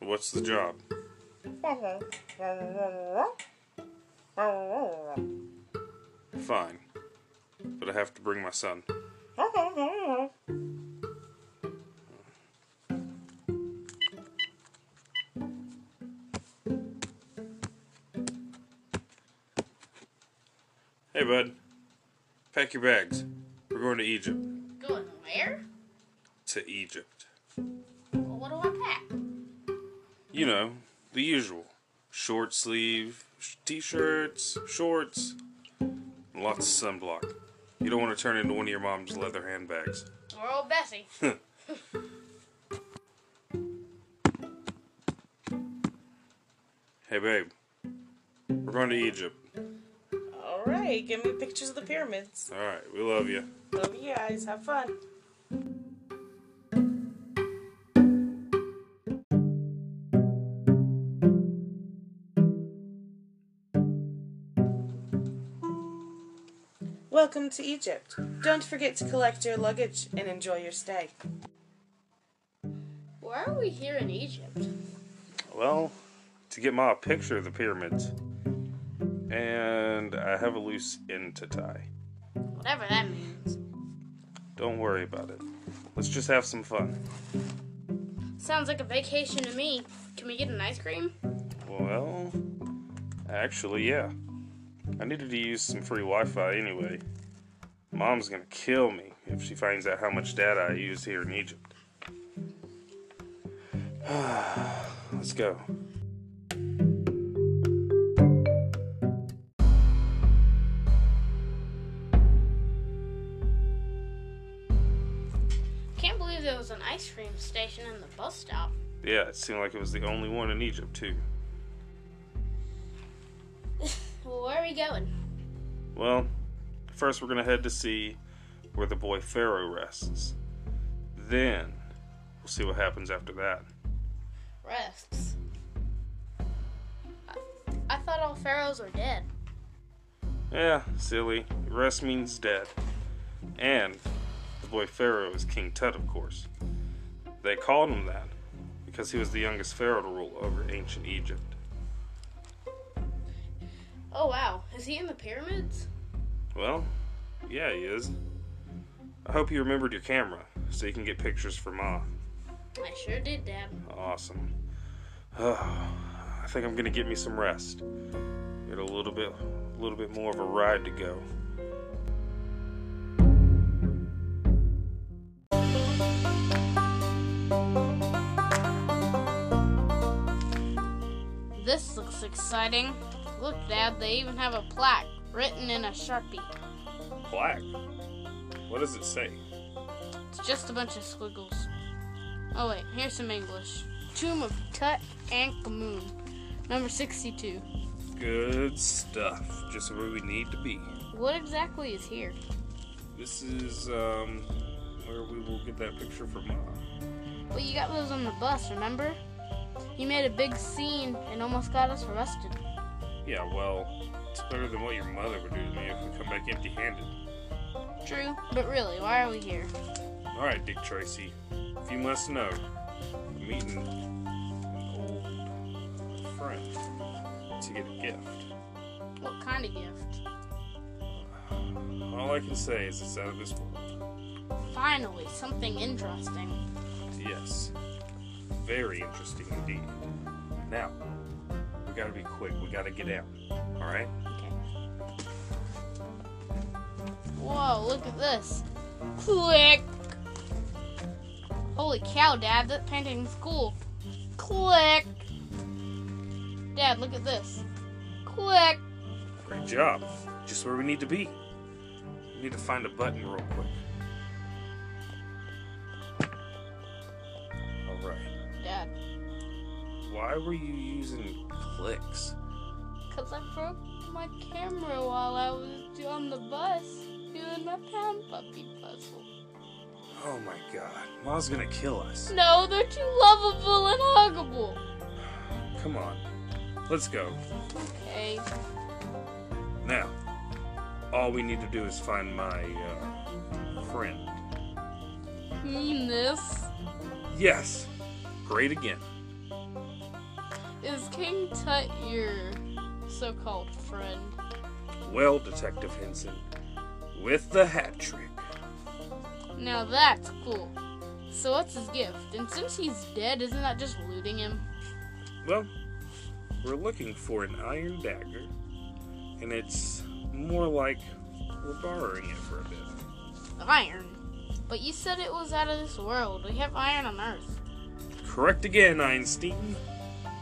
What's the job? Fine. But I have to bring my son. Hey, bud. Pack your bags. We're going to Egypt. Going where? To Egypt. You know, the usual. Short sleeve, t-shirts, shorts, lots of sunblock. You don't want to turn into one of your mom's leather handbags. Or old Bessie. Hey, babe. We're going to Egypt. All right, give me pictures of the pyramids. All right, we love you. Love you guys. Have fun. Welcome to Egypt. Don't forget to collect your luggage and enjoy your stay. Why are we here in Egypt? Well, to get my picture of the pyramids. And I have a loose end to tie. Whatever that means. Don't worry about it. Let's just have some fun. Sounds like a vacation to me. Can we get an ice cream? Well, actually, yeah. I needed to use some free Wi Fi anyway. Mom's gonna kill me if she finds out how much data I use here in Egypt. Let's go. Can't believe there was an ice cream station in the bus stop. Yeah, it seemed like it was the only one in Egypt, too. We going? Well, first we're gonna head to see where the boy Pharaoh rests. Then we'll see what happens after that. Rests. I, I thought all pharaohs were dead. Yeah, silly. Rest means dead. And the boy Pharaoh is King Tut, of course. They called him that because he was the youngest pharaoh to rule over ancient Egypt. Oh wow, is he in the pyramids? Well, yeah, he is. I hope you remembered your camera so you can get pictures for Ma. I sure did, Dad. Awesome. Oh, I think I'm gonna get me some rest. Get a little bit, a little bit more of a ride to go. This looks exciting. Look, Dad, they even have a plaque written in a sharpie. Black. What does it say? It's just a bunch of squiggles. Oh wait, here's some English. Tomb of Tut number 62. Good stuff. Just where we need to be. What exactly is here? This is um where we will get that picture for Ma. Well, you got those on the bus, remember? You made a big scene and almost got us arrested. Yeah, well, it's better than what your mother would do to me if we come back empty-handed. True, but really, why are we here? All right, Dick Tracy. If you must know, I'm meeting an old friend to get a gift. What kind of gift? All I can say is it's out of this world. Finally, something interesting. Yes. Very interesting indeed. Now, we gotta be quick. We gotta get out. Alright? Okay. Whoa, look at this. Click! Holy cow, Dad, that painting's cool. Click! Dad, look at this. Click! Great job. Just where we need to be. We need to find a button real quick. Why were you using clicks? because I broke my camera while I was on the bus doing my pound puppy puzzle. Oh my god. Ma's gonna kill us. No, they're too lovable and huggable. Come on. Let's go. Okay. Now, all we need to do is find my uh, friend. penis. Yes. Great again. King Tut your so-called friend? Well, Detective Henson, with the hat trick. Now that's cool. So what's his gift? And since he's dead, isn't that just looting him? Well, we're looking for an iron dagger, and it's more like we're borrowing it for a bit. Iron. But you said it was out of this world. We have iron on Earth. Correct again, Einstein.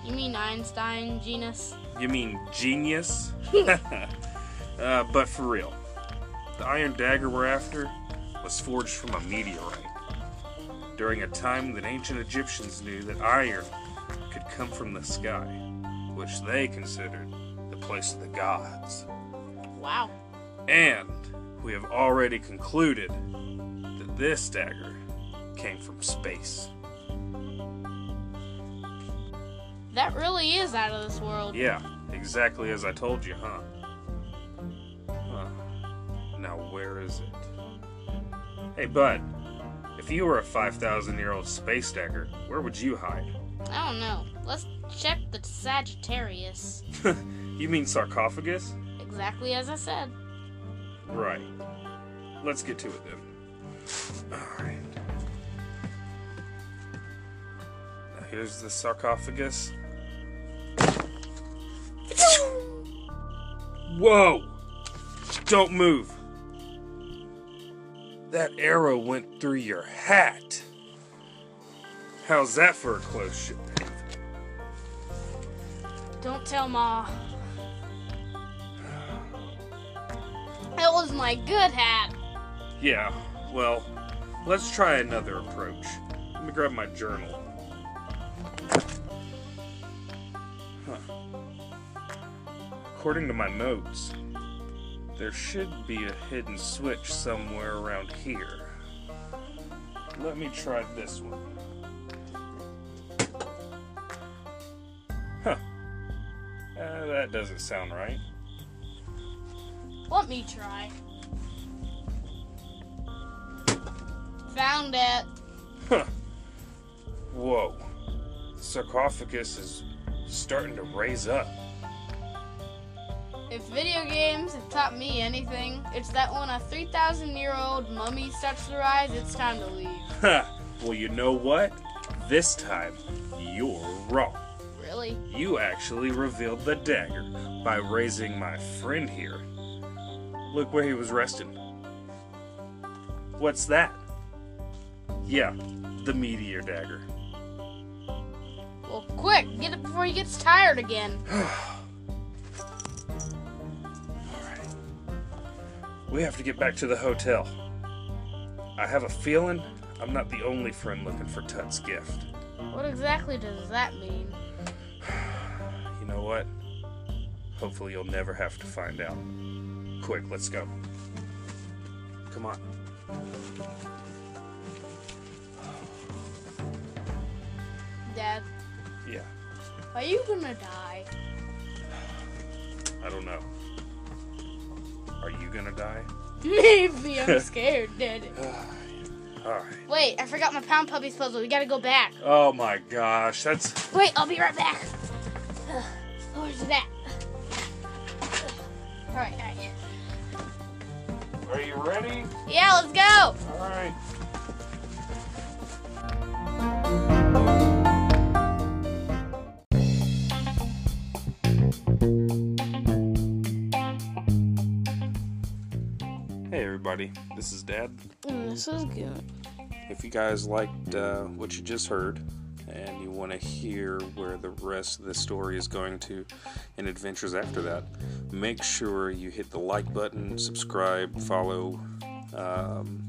You mean Einstein, genius? You mean genius? uh, but for real, the iron dagger we're after was forged from a meteorite. During a time that ancient Egyptians knew that iron could come from the sky, which they considered the place of the gods. Wow. And we have already concluded that this dagger came from space. That really is out of this world. Yeah, exactly as I told you, huh? Huh. Now, where is it? Hey, bud, if you were a 5,000 year old space dagger, where would you hide? I don't know. Let's check the Sagittarius. you mean sarcophagus? Exactly as I said. Right. Let's get to it then. Alright. Now, here's the sarcophagus. Whoa! Don't move. That arrow went through your hat. How's that for a close shave? Don't tell Ma. That was my good hat. Yeah, well, let's try another approach. Let me grab my journal. According to my notes, there should be a hidden switch somewhere around here. Let me try this one. Huh. Uh, that doesn't sound right. Let me try. Found it. Huh. Whoa. The sarcophagus is starting to raise up. If video games have taught me anything, it's that when a 3,000 year old mummy starts to rise, it's time to leave. Ha! Well, you know what? This time, you're wrong. Really? You actually revealed the dagger by raising my friend here. Look where he was resting. What's that? Yeah, the meteor dagger. Well, quick, get it before he gets tired again. We have to get back to the hotel. I have a feeling I'm not the only friend looking for Tut's gift. What exactly does that mean? You know what? Hopefully, you'll never have to find out. Quick, let's go. Come on. Dad, Yeah, are you gonna die? I don't know. Are you gonna die? Maybe I'm scared, Dad. Alright. Wait, I forgot my pound puppies puzzle. We gotta go back. Oh my gosh, that's. Wait, I'll be right back. Where's that? Alright, alright. Are you ready? Yeah, let's go! Alright. Everybody, this is Dad. Mm, this is good. If you guys liked uh, what you just heard and you want to hear where the rest of the story is going to and adventures after that, make sure you hit the like button, subscribe, follow, um,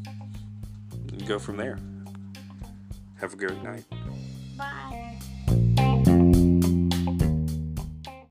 and go from there. Have a great night.